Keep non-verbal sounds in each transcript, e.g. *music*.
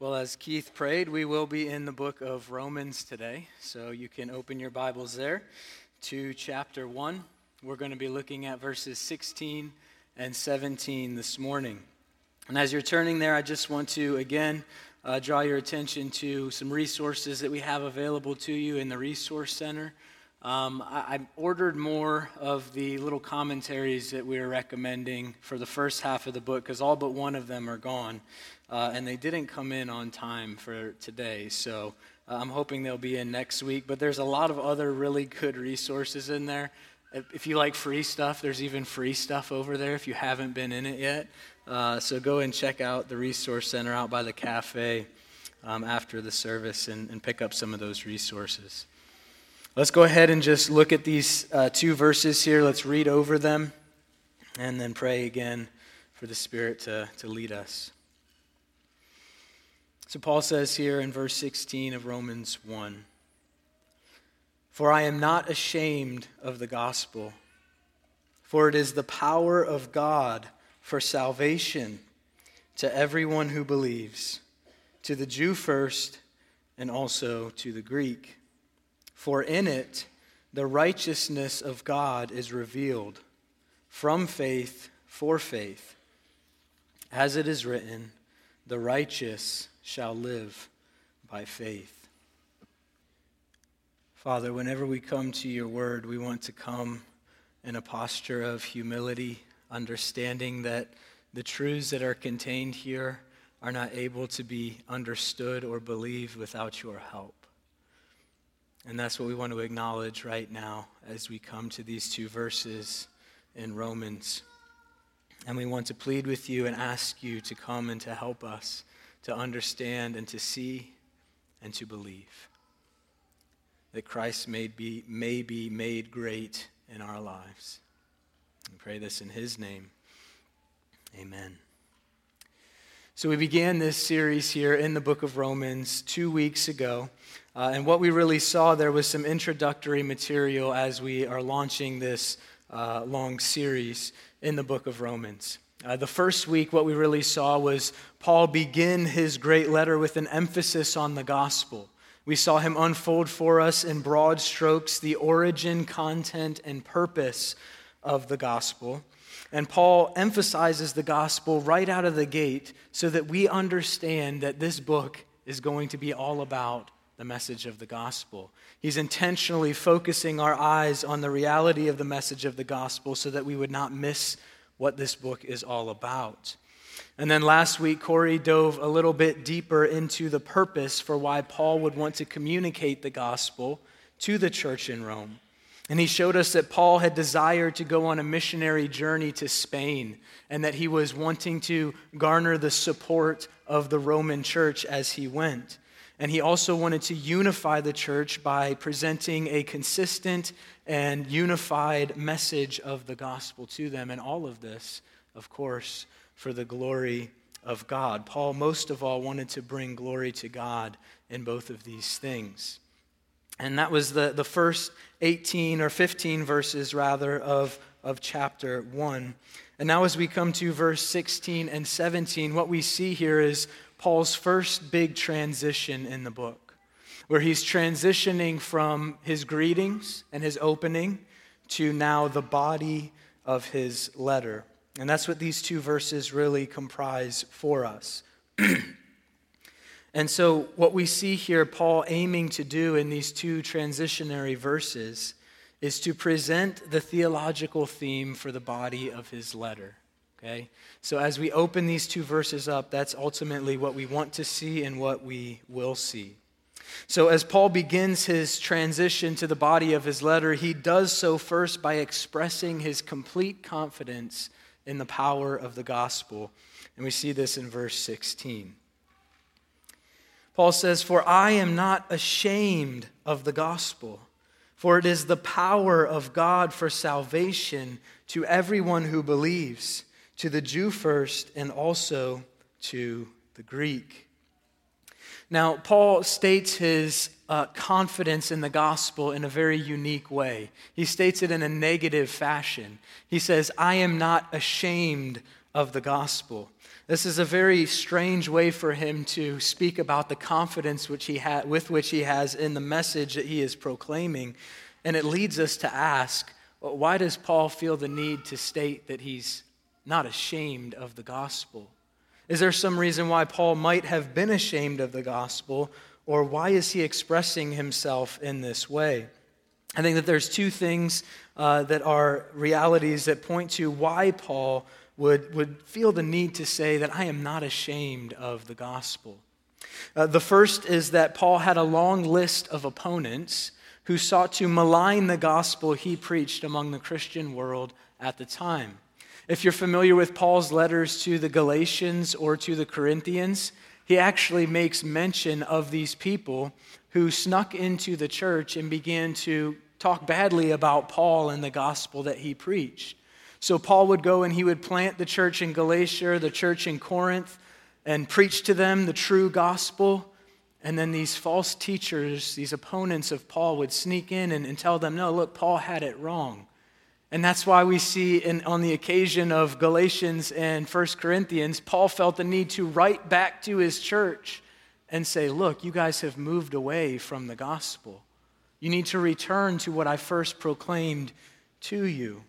Well, as Keith prayed, we will be in the book of Romans today. So you can open your Bibles there to chapter 1. We're going to be looking at verses 16 and 17 this morning. And as you're turning there, I just want to again uh, draw your attention to some resources that we have available to you in the Resource Center. Um, I, I, ordered more of the little commentaries that we are recommending for the first half of the book because all but one of them are gone. Uh, and they didn't come in on time for today. So uh, I'm hoping they'll be in next week. But there's a lot of other really good resources in there. If you like free stuff, there's even free stuff over there if you haven't been in it yet. Uh, so go and check out the Resource Center out by the cafe um, after the service and, and pick up some of those resources. Let's go ahead and just look at these uh, two verses here. Let's read over them and then pray again for the Spirit to, to lead us. So, Paul says here in verse 16 of Romans 1 For I am not ashamed of the gospel, for it is the power of God for salvation to everyone who believes, to the Jew first, and also to the Greek. For in it the righteousness of God is revealed from faith for faith. As it is written, the righteous shall live by faith. Father, whenever we come to your word, we want to come in a posture of humility, understanding that the truths that are contained here are not able to be understood or believed without your help. And that's what we want to acknowledge right now as we come to these two verses in Romans. And we want to plead with you and ask you to come and to help us to understand and to see and to believe that Christ may be, may be made great in our lives. We pray this in his name. Amen. So, we began this series here in the book of Romans two weeks ago. Uh, and what we really saw there was some introductory material as we are launching this uh, long series in the book of Romans. Uh, the first week, what we really saw was Paul begin his great letter with an emphasis on the gospel. We saw him unfold for us in broad strokes the origin, content, and purpose of the gospel. And Paul emphasizes the gospel right out of the gate so that we understand that this book is going to be all about the message of the gospel. He's intentionally focusing our eyes on the reality of the message of the gospel so that we would not miss what this book is all about. And then last week, Corey dove a little bit deeper into the purpose for why Paul would want to communicate the gospel to the church in Rome. And he showed us that Paul had desired to go on a missionary journey to Spain and that he was wanting to garner the support of the Roman church as he went. And he also wanted to unify the church by presenting a consistent and unified message of the gospel to them. And all of this, of course, for the glory of God. Paul, most of all, wanted to bring glory to God in both of these things. And that was the, the first 18 or 15 verses, rather, of, of chapter 1. And now, as we come to verse 16 and 17, what we see here is Paul's first big transition in the book, where he's transitioning from his greetings and his opening to now the body of his letter. And that's what these two verses really comprise for us. *clears throat* And so, what we see here, Paul aiming to do in these two transitionary verses, is to present the theological theme for the body of his letter. Okay? So, as we open these two verses up, that's ultimately what we want to see and what we will see. So, as Paul begins his transition to the body of his letter, he does so first by expressing his complete confidence in the power of the gospel. And we see this in verse 16. Paul says, For I am not ashamed of the gospel, for it is the power of God for salvation to everyone who believes, to the Jew first, and also to the Greek. Now, Paul states his uh, confidence in the gospel in a very unique way. He states it in a negative fashion. He says, I am not ashamed of the gospel. This is a very strange way for him to speak about the confidence which he ha- with which he has in the message that he is proclaiming. And it leads us to ask why does Paul feel the need to state that he's not ashamed of the gospel? Is there some reason why Paul might have been ashamed of the gospel, or why is he expressing himself in this way? I think that there's two things uh, that are realities that point to why Paul would, would feel the need to say that I am not ashamed of the gospel. Uh, the first is that Paul had a long list of opponents who sought to malign the gospel he preached among the Christian world at the time. If you're familiar with Paul's letters to the Galatians or to the Corinthians, he actually makes mention of these people who snuck into the church and began to talk badly about Paul and the gospel that he preached. So Paul would go and he would plant the church in Galatia, the church in Corinth, and preach to them the true gospel. And then these false teachers, these opponents of Paul, would sneak in and, and tell them, no, look, Paul had it wrong. And that's why we see in, on the occasion of Galatians and 1 Corinthians, Paul felt the need to write back to his church and say, look, you guys have moved away from the gospel. You need to return to what I first proclaimed to you.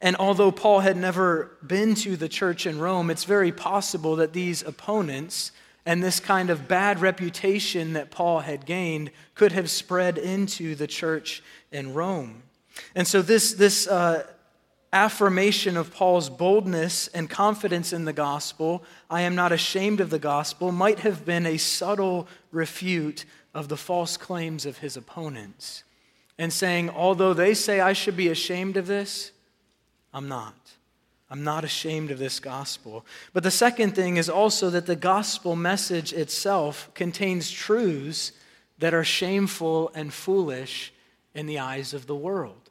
And although Paul had never been to the church in Rome, it's very possible that these opponents and this kind of bad reputation that Paul had gained could have spread into the church in Rome. And so, this, this uh, affirmation of Paul's boldness and confidence in the gospel, I am not ashamed of the gospel, might have been a subtle refute of the false claims of his opponents. And saying, although they say I should be ashamed of this, I'm not. I'm not ashamed of this gospel. But the second thing is also that the gospel message itself contains truths that are shameful and foolish in the eyes of the world.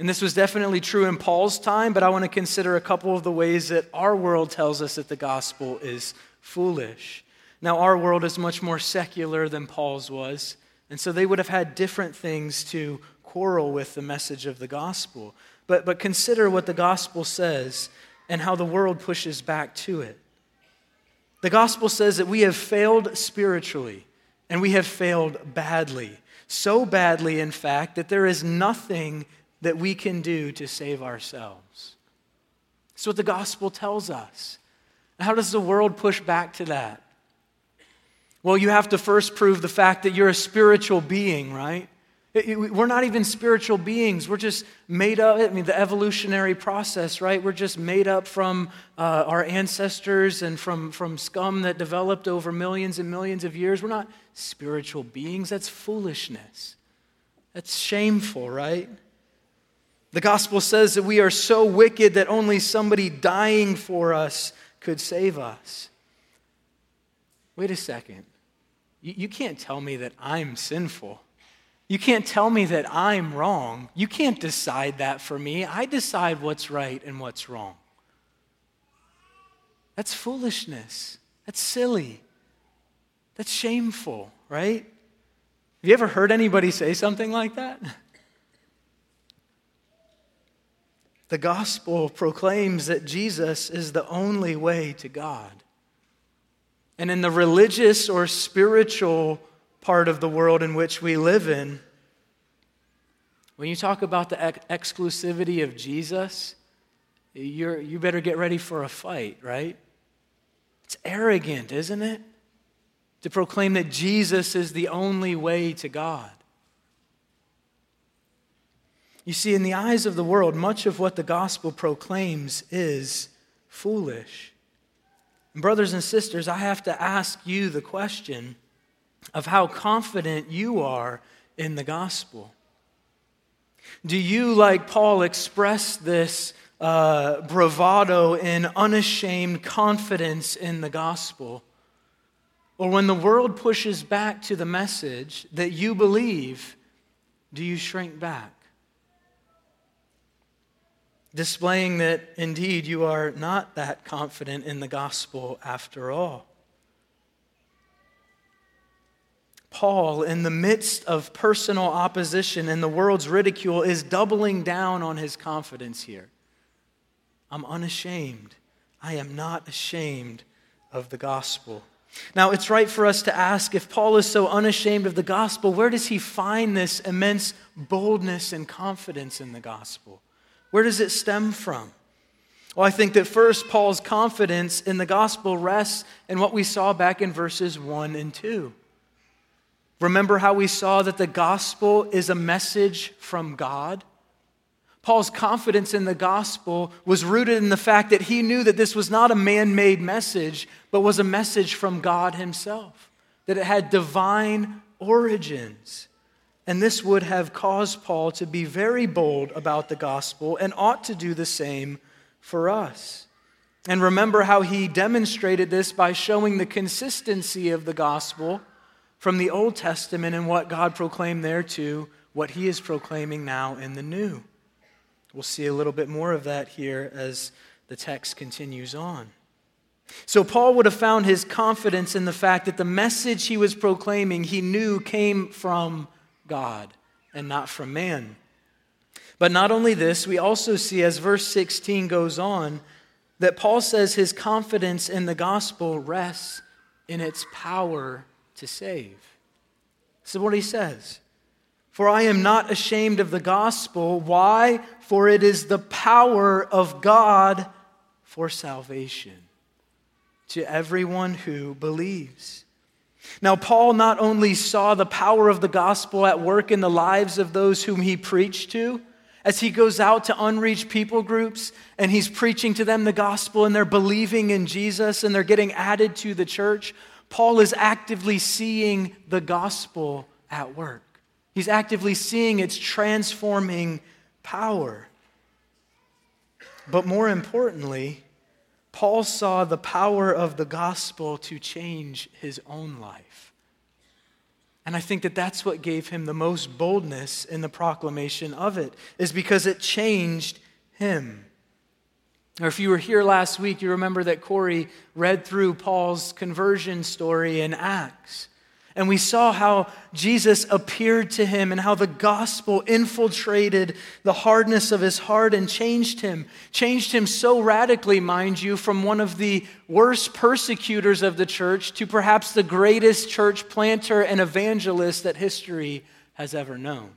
And this was definitely true in Paul's time, but I want to consider a couple of the ways that our world tells us that the gospel is foolish. Now, our world is much more secular than Paul's was, and so they would have had different things to quarrel with the message of the gospel. But, but consider what the gospel says and how the world pushes back to it. The gospel says that we have failed spiritually and we have failed badly. So badly, in fact, that there is nothing that we can do to save ourselves. That's what the gospel tells us. How does the world push back to that? Well, you have to first prove the fact that you're a spiritual being, right? We're not even spiritual beings. We're just made up. I mean, the evolutionary process, right? We're just made up from uh, our ancestors and from, from scum that developed over millions and millions of years. We're not spiritual beings. That's foolishness. That's shameful, right? The gospel says that we are so wicked that only somebody dying for us could save us. Wait a second. You, you can't tell me that I'm sinful. You can't tell me that I'm wrong. You can't decide that for me. I decide what's right and what's wrong. That's foolishness. That's silly. That's shameful, right? Have you ever heard anybody say something like that? *laughs* The gospel proclaims that Jesus is the only way to God. And in the religious or spiritual part of the world in which we live in. When you talk about the ex- exclusivity of Jesus, you're, you better get ready for a fight, right? It's arrogant, isn't it? To proclaim that Jesus is the only way to God. You see, in the eyes of the world, much of what the gospel proclaims is foolish. And brothers and sisters, I have to ask you the question of how confident you are in the gospel. Do you, like Paul, express this uh, bravado and unashamed confidence in the gospel? Or when the world pushes back to the message that you believe, do you shrink back? Displaying that indeed you are not that confident in the gospel after all. Paul, in the midst of personal opposition and the world's ridicule, is doubling down on his confidence here. I'm unashamed. I am not ashamed of the gospel. Now, it's right for us to ask if Paul is so unashamed of the gospel, where does he find this immense boldness and confidence in the gospel? Where does it stem from? Well, I think that first, Paul's confidence in the gospel rests in what we saw back in verses 1 and 2. Remember how we saw that the gospel is a message from God? Paul's confidence in the gospel was rooted in the fact that he knew that this was not a man made message, but was a message from God himself, that it had divine origins. And this would have caused Paul to be very bold about the gospel and ought to do the same for us. And remember how he demonstrated this by showing the consistency of the gospel from the Old Testament and what God proclaimed there to what he is proclaiming now in the New. We'll see a little bit more of that here as the text continues on. So, Paul would have found his confidence in the fact that the message he was proclaiming he knew came from God and not from man. But not only this, we also see as verse 16 goes on that Paul says his confidence in the gospel rests in its power to save. This is what he says. For I am not ashamed of the gospel. Why? For it is the power of God for salvation to everyone who believes. Now, Paul not only saw the power of the gospel at work in the lives of those whom he preached to, as he goes out to unreached people groups and he's preaching to them the gospel and they're believing in Jesus and they're getting added to the church, Paul is actively seeing the gospel at work. He's actively seeing its transforming power. But more importantly, Paul saw the power of the gospel to change his own life. And I think that that's what gave him the most boldness in the proclamation of it, is because it changed him. Or if you were here last week, you remember that Corey read through Paul's conversion story in Acts. And we saw how Jesus appeared to him and how the gospel infiltrated the hardness of his heart and changed him. Changed him so radically, mind you, from one of the worst persecutors of the church to perhaps the greatest church planter and evangelist that history has ever known.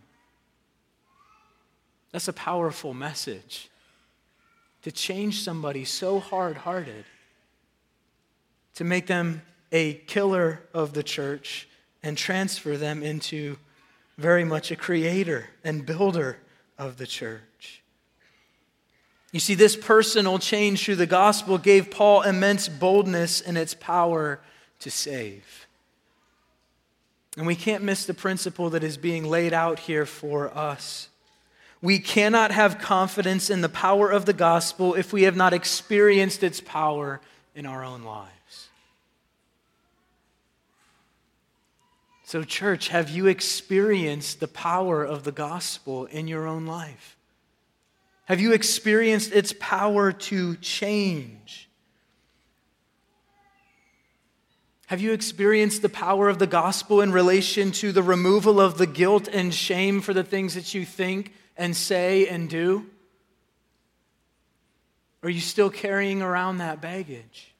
That's a powerful message. To change somebody so hard hearted, to make them a killer of the church and transfer them into very much a creator and builder of the church. You see, this personal change through the gospel gave Paul immense boldness in its power to save. And we can't miss the principle that is being laid out here for us. We cannot have confidence in the power of the gospel if we have not experienced its power in our own lives. So, church, have you experienced the power of the gospel in your own life? Have you experienced its power to change? Have you experienced the power of the gospel in relation to the removal of the guilt and shame for the things that you think and say and do? Are you still carrying around that baggage?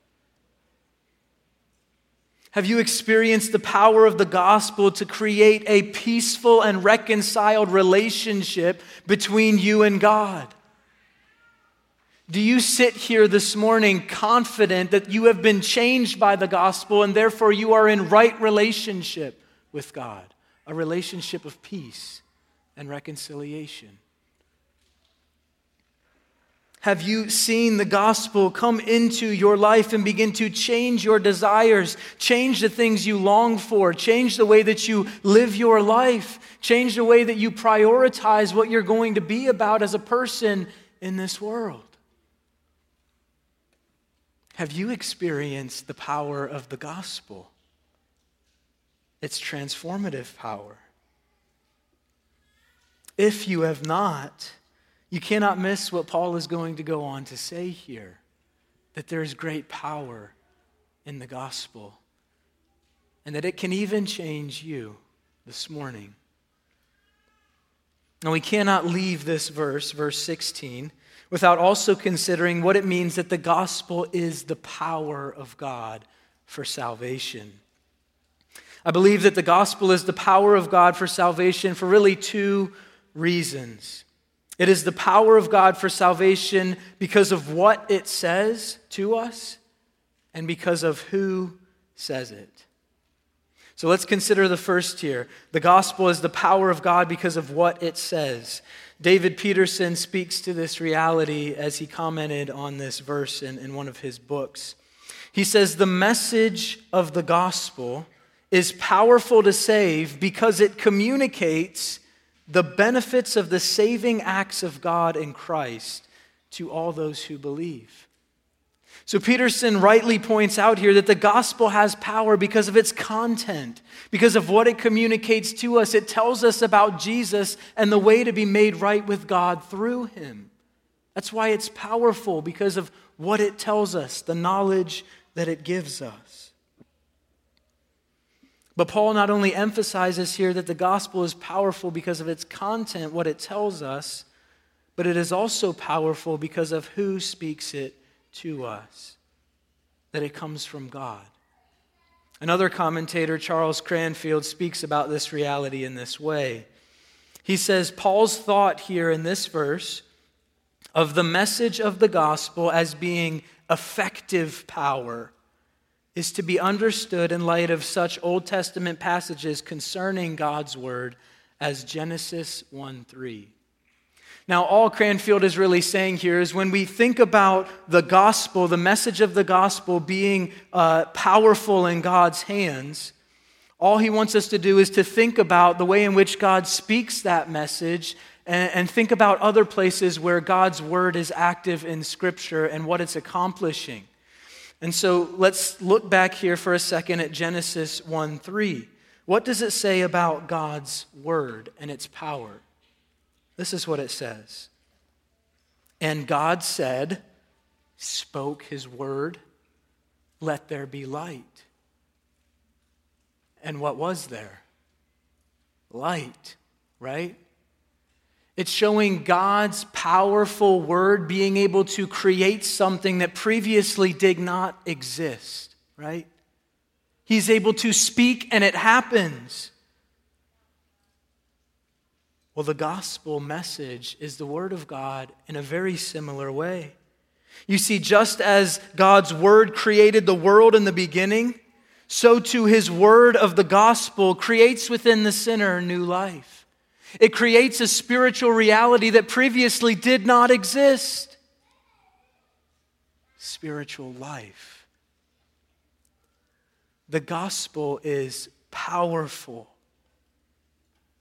Have you experienced the power of the gospel to create a peaceful and reconciled relationship between you and God? Do you sit here this morning confident that you have been changed by the gospel and therefore you are in right relationship with God? A relationship of peace and reconciliation. Have you seen the gospel come into your life and begin to change your desires, change the things you long for, change the way that you live your life, change the way that you prioritize what you're going to be about as a person in this world? Have you experienced the power of the gospel? Its transformative power. If you have not, you cannot miss what Paul is going to go on to say here that there is great power in the gospel and that it can even change you this morning. Now, we cannot leave this verse, verse 16, without also considering what it means that the gospel is the power of God for salvation. I believe that the gospel is the power of God for salvation for really two reasons. It is the power of God for salvation because of what it says to us and because of who says it. So let's consider the first here. The gospel is the power of God because of what it says. David Peterson speaks to this reality as he commented on this verse in, in one of his books. He says, The message of the gospel is powerful to save because it communicates the benefits of the saving acts of God in Christ to all those who believe. So, Peterson rightly points out here that the gospel has power because of its content, because of what it communicates to us. It tells us about Jesus and the way to be made right with God through him. That's why it's powerful, because of what it tells us, the knowledge that it gives us. But Paul not only emphasizes here that the gospel is powerful because of its content, what it tells us, but it is also powerful because of who speaks it to us, that it comes from God. Another commentator, Charles Cranfield, speaks about this reality in this way. He says Paul's thought here in this verse of the message of the gospel as being effective power is to be understood in light of such Old Testament passages concerning God's word as Genesis 1 3. Now, all Cranfield is really saying here is when we think about the gospel, the message of the gospel being uh, powerful in God's hands, all he wants us to do is to think about the way in which God speaks that message and, and think about other places where God's word is active in Scripture and what it's accomplishing. And so let's look back here for a second at Genesis 1 3. What does it say about God's word and its power? This is what it says. And God said, spoke his word, let there be light. And what was there? Light, right? It's showing God's powerful word being able to create something that previously did not exist, right? He's able to speak and it happens. Well, the gospel message is the Word of God in a very similar way. You see, just as God's Word created the world in the beginning, so too His Word of the gospel creates within the sinner new life. It creates a spiritual reality that previously did not exist spiritual life. The gospel is powerful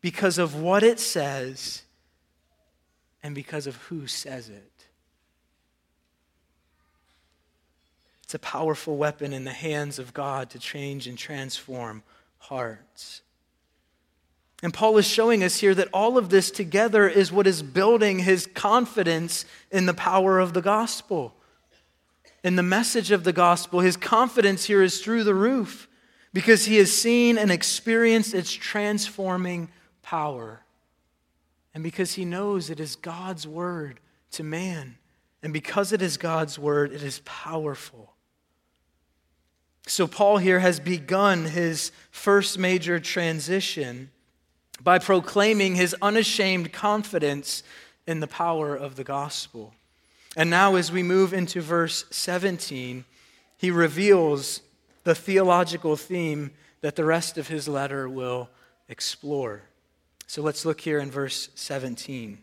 because of what it says and because of who says it. It's a powerful weapon in the hands of God to change and transform hearts. And Paul is showing us here that all of this together is what is building his confidence in the power of the gospel. In the message of the gospel, his confidence here is through the roof because he has seen and experienced its transforming power. And because he knows it is God's word to man. And because it is God's word, it is powerful. So, Paul here has begun his first major transition by proclaiming his unashamed confidence in the power of the gospel. And now, as we move into verse 17, he reveals the theological theme that the rest of his letter will explore. So let's look here in verse 17.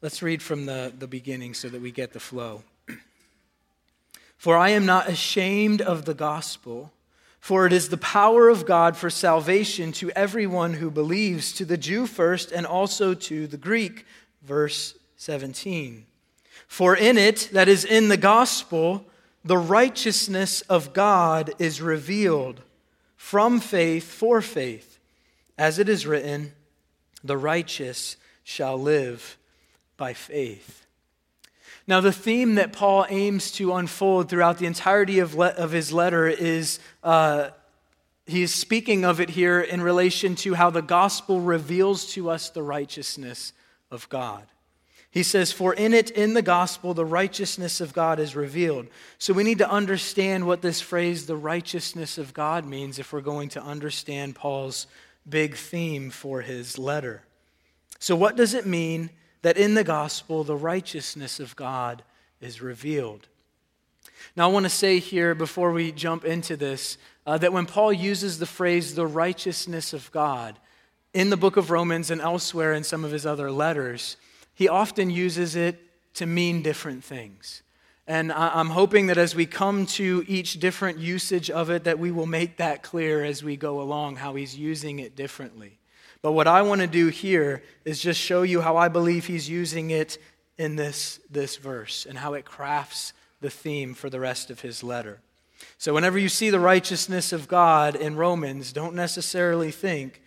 Let's read from the, the beginning so that we get the flow. *clears throat* For I am not ashamed of the gospel, for it is the power of God for salvation to everyone who believes, to the Jew first and also to the Greek. Verse 17. For in it, that is in the gospel, the righteousness of God is revealed from faith for faith. As it is written, the righteous shall live by faith. Now, the theme that Paul aims to unfold throughout the entirety of, le- of his letter is uh, he is speaking of it here in relation to how the gospel reveals to us the righteousness of God. He says, For in it, in the gospel, the righteousness of God is revealed. So we need to understand what this phrase, the righteousness of God, means if we're going to understand Paul's big theme for his letter. So, what does it mean that in the gospel, the righteousness of God is revealed? Now, I want to say here before we jump into this uh, that when Paul uses the phrase the righteousness of God in the book of Romans and elsewhere in some of his other letters, he often uses it to mean different things. And I'm hoping that as we come to each different usage of it, that we will make that clear as we go along, how he's using it differently. But what I want to do here is just show you how I believe he's using it in this, this verse and how it crafts the theme for the rest of his letter. So, whenever you see the righteousness of God in Romans, don't necessarily think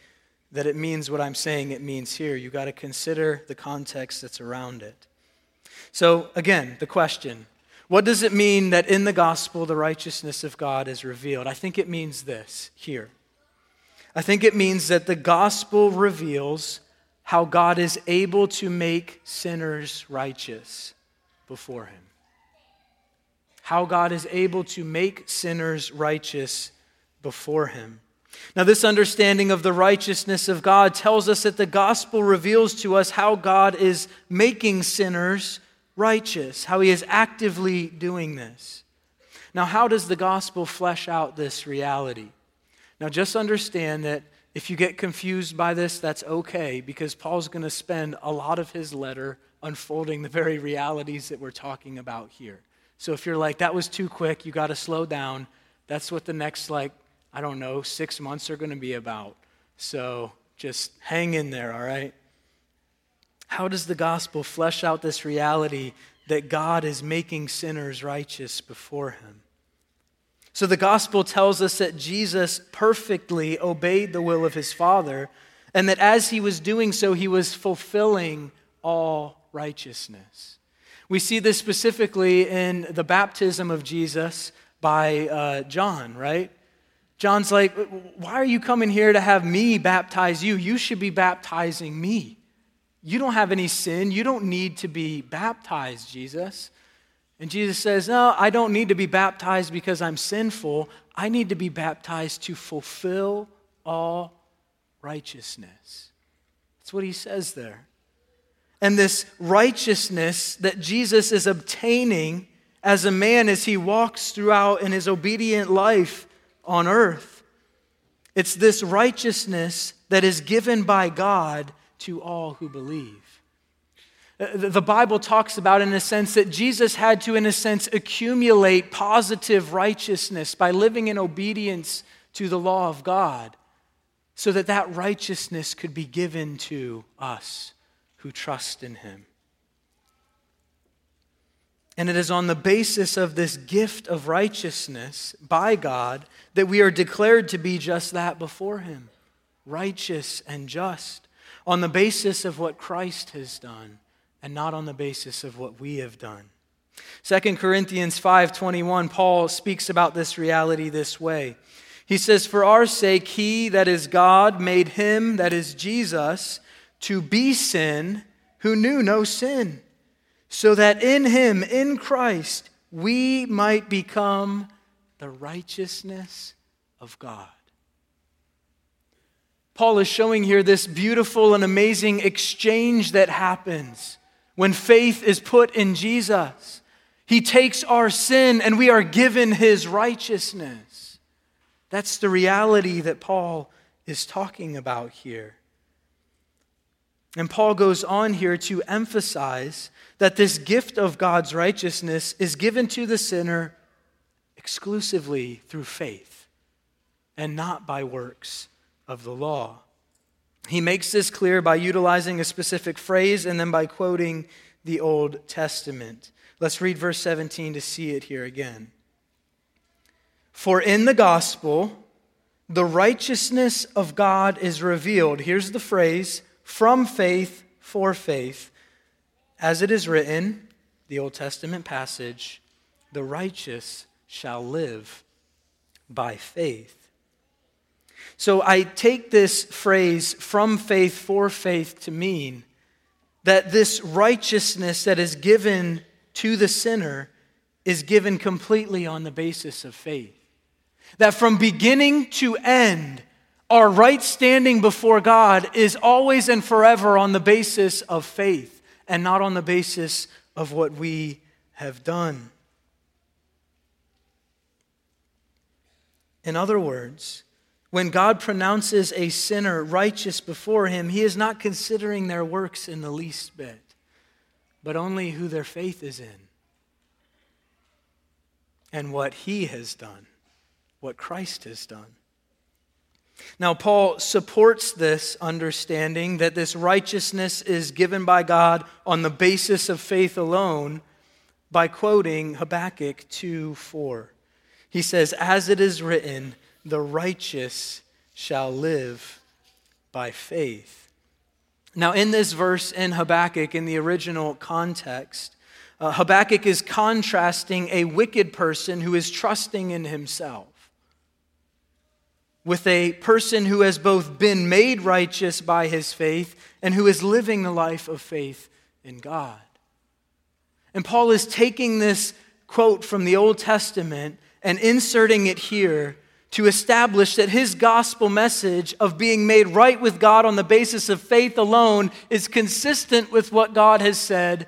that it means what I'm saying it means here. You've got to consider the context that's around it. So, again, the question what does it mean that in the gospel the righteousness of God is revealed? I think it means this here. I think it means that the gospel reveals how God is able to make sinners righteous before him. How God is able to make sinners righteous before him. Now, this understanding of the righteousness of God tells us that the gospel reveals to us how God is making sinners righteous, how he is actively doing this. Now, how does the gospel flesh out this reality? Now, just understand that if you get confused by this, that's okay, because Paul's going to spend a lot of his letter unfolding the very realities that we're talking about here. So if you're like, that was too quick, you got to slow down, that's what the next, like, I don't know, six months are going to be about. So just hang in there, all right? How does the gospel flesh out this reality that God is making sinners righteous before him? So the gospel tells us that Jesus perfectly obeyed the will of his Father, and that as he was doing so, he was fulfilling all righteousness. We see this specifically in the baptism of Jesus by uh, John, right? John's like, Why are you coming here to have me baptize you? You should be baptizing me. You don't have any sin. You don't need to be baptized, Jesus. And Jesus says, No, I don't need to be baptized because I'm sinful. I need to be baptized to fulfill all righteousness. That's what he says there. And this righteousness that Jesus is obtaining as a man as he walks throughout in his obedient life on earth. It's this righteousness that is given by God to all who believe. Uh, the Bible talks about, in a sense, that Jesus had to, in a sense, accumulate positive righteousness by living in obedience to the law of God so that that righteousness could be given to us who trust in Him. And it is on the basis of this gift of righteousness by God that we are declared to be just that before Him righteous and just, on the basis of what Christ has done and not on the basis of what we have done. 2 Corinthians 5:21 Paul speaks about this reality this way. He says, "For our sake he that is God made him that is Jesus to be sin who knew no sin, so that in him in Christ we might become the righteousness of God. Paul is showing here this beautiful and amazing exchange that happens when faith is put in Jesus. He takes our sin and we are given his righteousness. That's the reality that Paul is talking about here. And Paul goes on here to emphasize that this gift of God's righteousness is given to the sinner exclusively through faith and not by works of the law. He makes this clear by utilizing a specific phrase and then by quoting the Old Testament. Let's read verse 17 to see it here again. For in the gospel, the righteousness of God is revealed. Here's the phrase from faith for faith. As it is written, the Old Testament passage, the righteous shall live by faith. So I take this phrase, from faith for faith, to mean that this righteousness that is given to the sinner is given completely on the basis of faith. That from beginning to end, our right standing before God is always and forever on the basis of faith and not on the basis of what we have done. In other words, when God pronounces a sinner righteous before him, he is not considering their works in the least bit, but only who their faith is in and what he has done, what Christ has done. Now, Paul supports this understanding that this righteousness is given by God on the basis of faith alone by quoting Habakkuk 2 4. He says, As it is written, the righteous shall live by faith. Now, in this verse in Habakkuk, in the original context, uh, Habakkuk is contrasting a wicked person who is trusting in himself with a person who has both been made righteous by his faith and who is living the life of faith in God. And Paul is taking this quote from the Old Testament and inserting it here to establish that his gospel message of being made right with God on the basis of faith alone is consistent with what God has said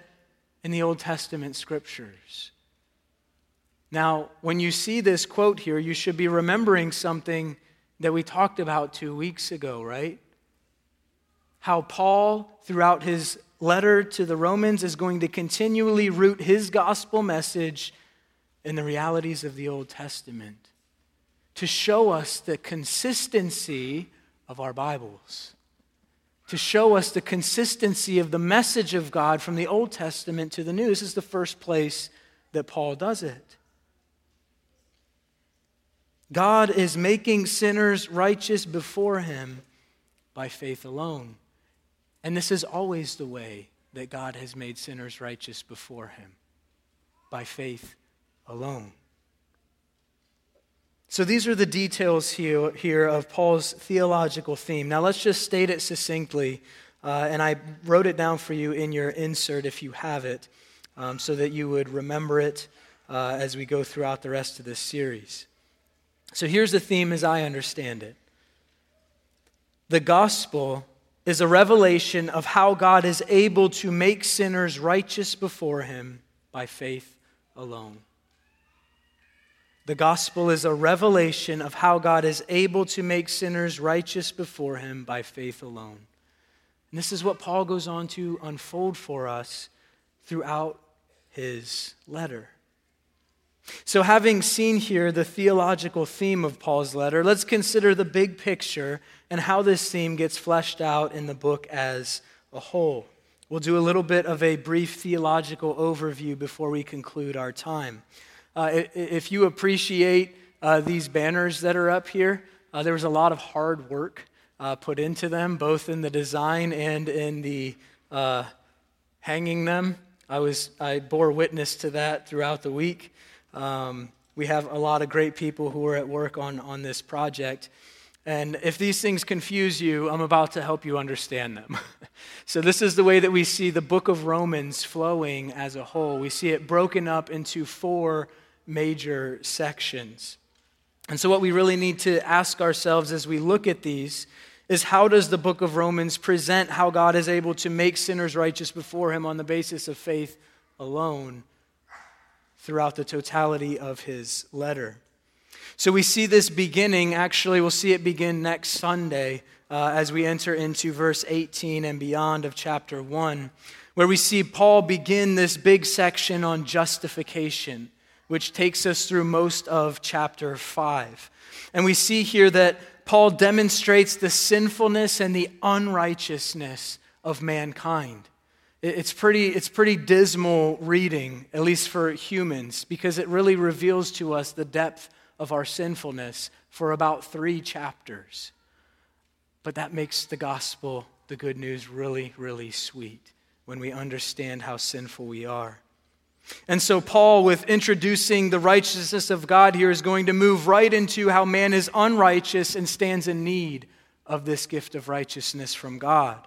in the Old Testament scriptures. Now, when you see this quote here, you should be remembering something that we talked about two weeks ago, right? How Paul, throughout his letter to the Romans, is going to continually root his gospel message in the realities of the Old Testament to show us the consistency of our Bibles, to show us the consistency of the message of God from the Old Testament to the New. This is the first place that Paul does it. God is making sinners righteous before him by faith alone. And this is always the way that God has made sinners righteous before him by faith alone. So these are the details here, here of Paul's theological theme. Now let's just state it succinctly. Uh, and I wrote it down for you in your insert if you have it, um, so that you would remember it uh, as we go throughout the rest of this series. So here's the theme as I understand it the gospel is a revelation of how God is able to make sinners righteous before him by faith alone. The gospel is a revelation of how God is able to make sinners righteous before him by faith alone. And this is what Paul goes on to unfold for us throughout his letter. So, having seen here the theological theme of Paul's letter, let's consider the big picture and how this theme gets fleshed out in the book as a whole. We'll do a little bit of a brief theological overview before we conclude our time. Uh, if you appreciate uh, these banners that are up here, uh, there was a lot of hard work uh, put into them, both in the design and in the uh, hanging them. I was I bore witness to that throughout the week. Um, we have a lot of great people who are at work on, on this project. And if these things confuse you, I'm about to help you understand them. *laughs* so, this is the way that we see the book of Romans flowing as a whole. We see it broken up into four major sections. And so, what we really need to ask ourselves as we look at these is how does the book of Romans present how God is able to make sinners righteous before Him on the basis of faith alone throughout the totality of His letter? So, we see this beginning, actually, we'll see it begin next Sunday uh, as we enter into verse 18 and beyond of chapter 1, where we see Paul begin this big section on justification which takes us through most of chapter 5. And we see here that Paul demonstrates the sinfulness and the unrighteousness of mankind. It's pretty, it's pretty dismal reading, at least for humans, because it really reveals to us the depth of our sinfulness for about three chapters. But that makes the gospel, the good news, really, really sweet when we understand how sinful we are. And so, Paul, with introducing the righteousness of God here, is going to move right into how man is unrighteous and stands in need of this gift of righteousness from God.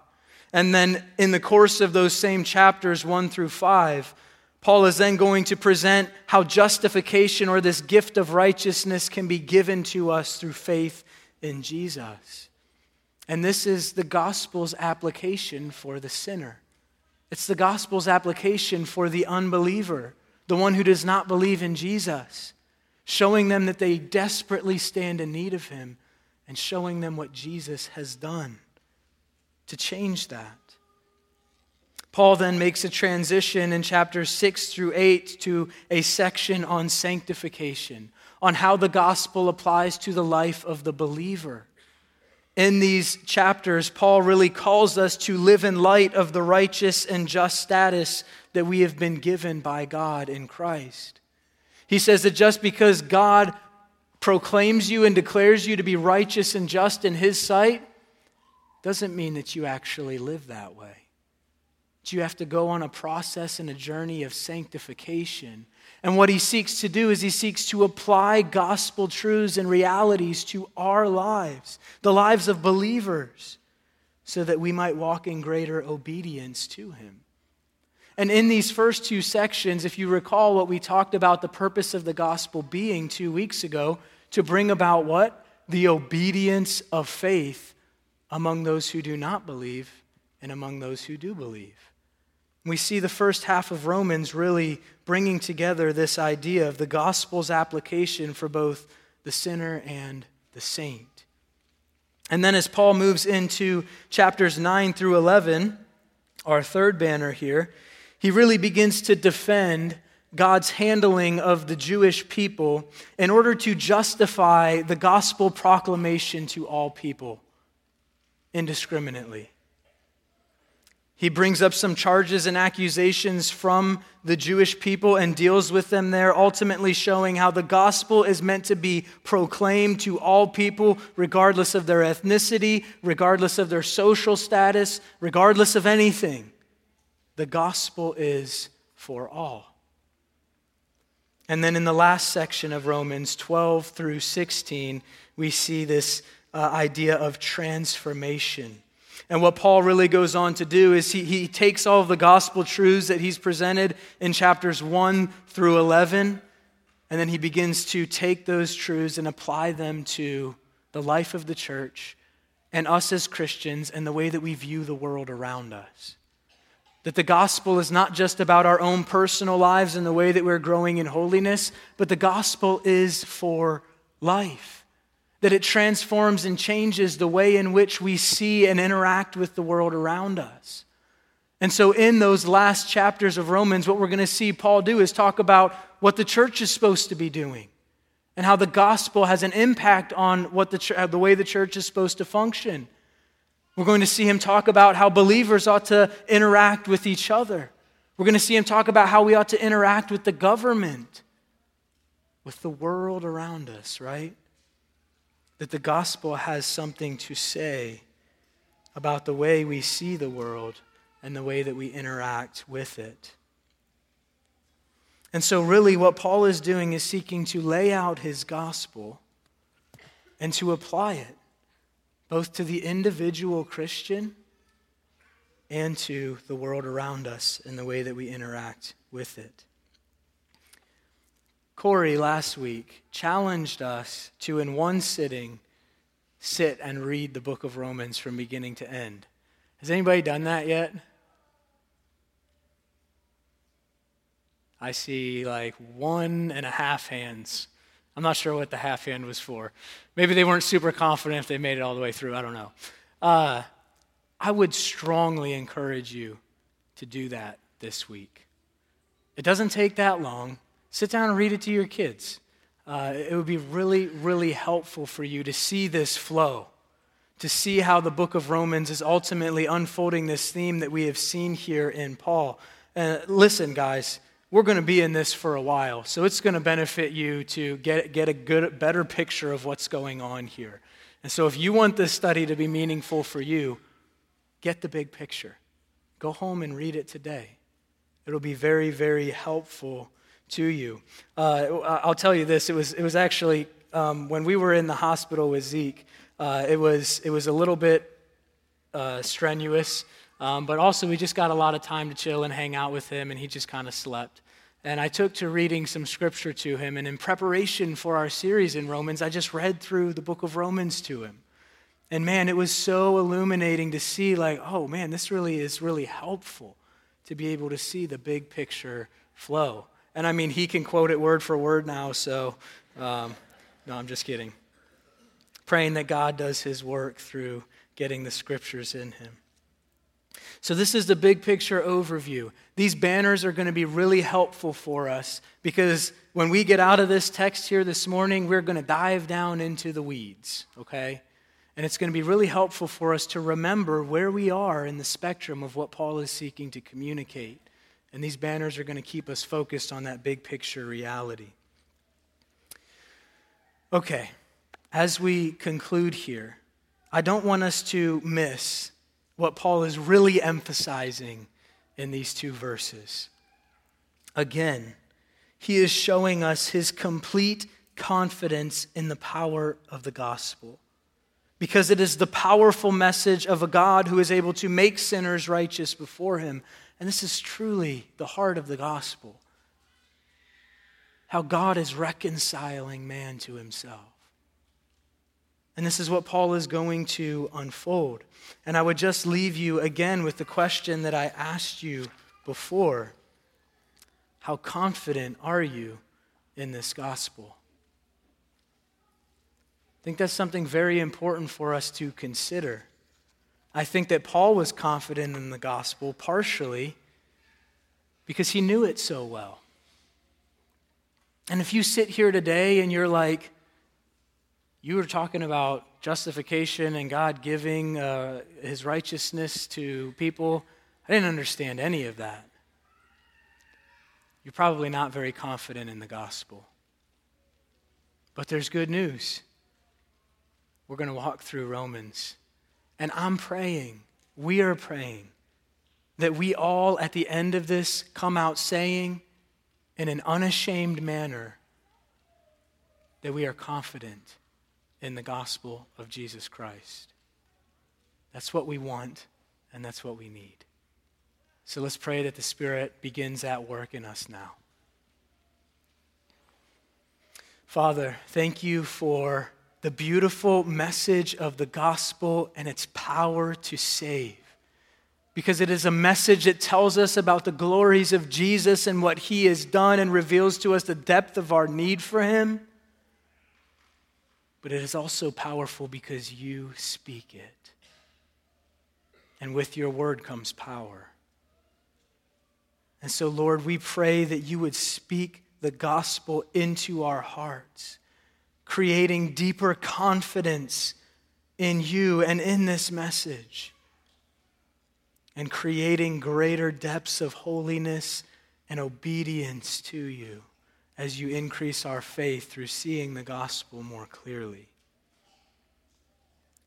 And then in the course of those same chapters, 1 through 5, Paul is then going to present how justification or this gift of righteousness can be given to us through faith in Jesus. And this is the gospel's application for the sinner. It's the gospel's application for the unbeliever, the one who does not believe in Jesus, showing them that they desperately stand in need of him and showing them what Jesus has done to change that. Paul then makes a transition in chapters 6 through 8 to a section on sanctification, on how the gospel applies to the life of the believer. In these chapters, Paul really calls us to live in light of the righteous and just status that we have been given by God in Christ. He says that just because God proclaims you and declares you to be righteous and just in His sight, doesn't mean that you actually live that way. You have to go on a process and a journey of sanctification. And what he seeks to do is he seeks to apply gospel truths and realities to our lives, the lives of believers, so that we might walk in greater obedience to him. And in these first two sections, if you recall what we talked about the purpose of the gospel being two weeks ago, to bring about what? The obedience of faith among those who do not believe and among those who do believe. We see the first half of Romans really bringing together this idea of the gospel's application for both the sinner and the saint. And then as Paul moves into chapters 9 through 11, our third banner here, he really begins to defend God's handling of the Jewish people in order to justify the gospel proclamation to all people indiscriminately. He brings up some charges and accusations from the Jewish people and deals with them there, ultimately showing how the gospel is meant to be proclaimed to all people, regardless of their ethnicity, regardless of their social status, regardless of anything. The gospel is for all. And then in the last section of Romans 12 through 16, we see this uh, idea of transformation. And what Paul really goes on to do is he, he takes all of the gospel truths that he's presented in chapters 1 through 11, and then he begins to take those truths and apply them to the life of the church and us as Christians and the way that we view the world around us. That the gospel is not just about our own personal lives and the way that we're growing in holiness, but the gospel is for life that it transforms and changes the way in which we see and interact with the world around us. And so, in those last chapters of Romans, what we're going to see Paul do is talk about what the church is supposed to be doing and how the gospel has an impact on what the, the way the church is supposed to function. We're going to see him talk about how believers ought to interact with each other. We're going to see him talk about how we ought to interact with the government, with the world around us, right? That the gospel has something to say about the way we see the world and the way that we interact with it. And so, really, what Paul is doing is seeking to lay out his gospel and to apply it both to the individual Christian and to the world around us and the way that we interact with it. Corey last week challenged us to, in one sitting, sit and read the book of Romans from beginning to end. Has anybody done that yet? I see like one and a half hands. I'm not sure what the half hand was for. Maybe they weren't super confident if they made it all the way through. I don't know. Uh, I would strongly encourage you to do that this week. It doesn't take that long. Sit down and read it to your kids. Uh, it would be really, really helpful for you to see this flow, to see how the book of Romans is ultimately unfolding this theme that we have seen here in Paul. Uh, listen, guys, we're going to be in this for a while, so it's going to benefit you to get, get a good, better picture of what's going on here. And so, if you want this study to be meaningful for you, get the big picture. Go home and read it today. It'll be very, very helpful to you. Uh, I'll tell you this it was, it was actually um, when we were in the hospital with Zeke, uh, it, was, it was a little bit uh, strenuous. Um, but also, we just got a lot of time to chill and hang out with him, and he just kind of slept. And I took to reading some scripture to him. And in preparation for our series in Romans, I just read through the book of Romans to him. And man, it was so illuminating to see, like, oh man, this really is really helpful to be able to see the big picture flow. And I mean, he can quote it word for word now, so um, no, I'm just kidding. Praying that God does his work through getting the scriptures in him. So, this is the big picture overview. These banners are going to be really helpful for us because when we get out of this text here this morning, we're going to dive down into the weeds, okay? And it's going to be really helpful for us to remember where we are in the spectrum of what Paul is seeking to communicate. And these banners are going to keep us focused on that big picture reality. Okay, as we conclude here, I don't want us to miss what Paul is really emphasizing in these two verses. Again, he is showing us his complete confidence in the power of the gospel because it is the powerful message of a God who is able to make sinners righteous before him. And this is truly the heart of the gospel how God is reconciling man to himself. And this is what Paul is going to unfold. And I would just leave you again with the question that I asked you before How confident are you in this gospel? I think that's something very important for us to consider. I think that Paul was confident in the gospel partially because he knew it so well. And if you sit here today and you're like, you were talking about justification and God giving uh, his righteousness to people, I didn't understand any of that. You're probably not very confident in the gospel. But there's good news. We're going to walk through Romans. And I'm praying, we are praying, that we all at the end of this come out saying in an unashamed manner that we are confident in the gospel of Jesus Christ. That's what we want, and that's what we need. So let's pray that the Spirit begins at work in us now. Father, thank you for the beautiful message of the gospel and its power to save. Because it is a message that tells us about the glories of Jesus and what he has done and reveals to us the depth of our need for him. But it is also powerful because you speak it. And with your word comes power. And so, Lord, we pray that you would speak the gospel into our hearts creating deeper confidence in you and in this message, and creating greater depths of holiness and obedience to you as you increase our faith through seeing the gospel more clearly.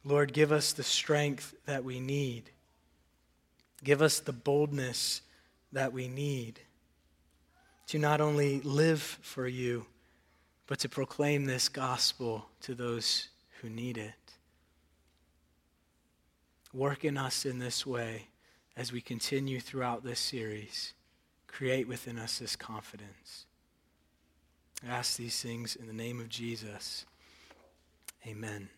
Lord, give us the strength that we need. Give us the boldness that we need to not only live for you but to proclaim this gospel to those who need it. Work in us in this way as we continue throughout this series. Create within us this confidence. I ask these things in the name of Jesus. Amen.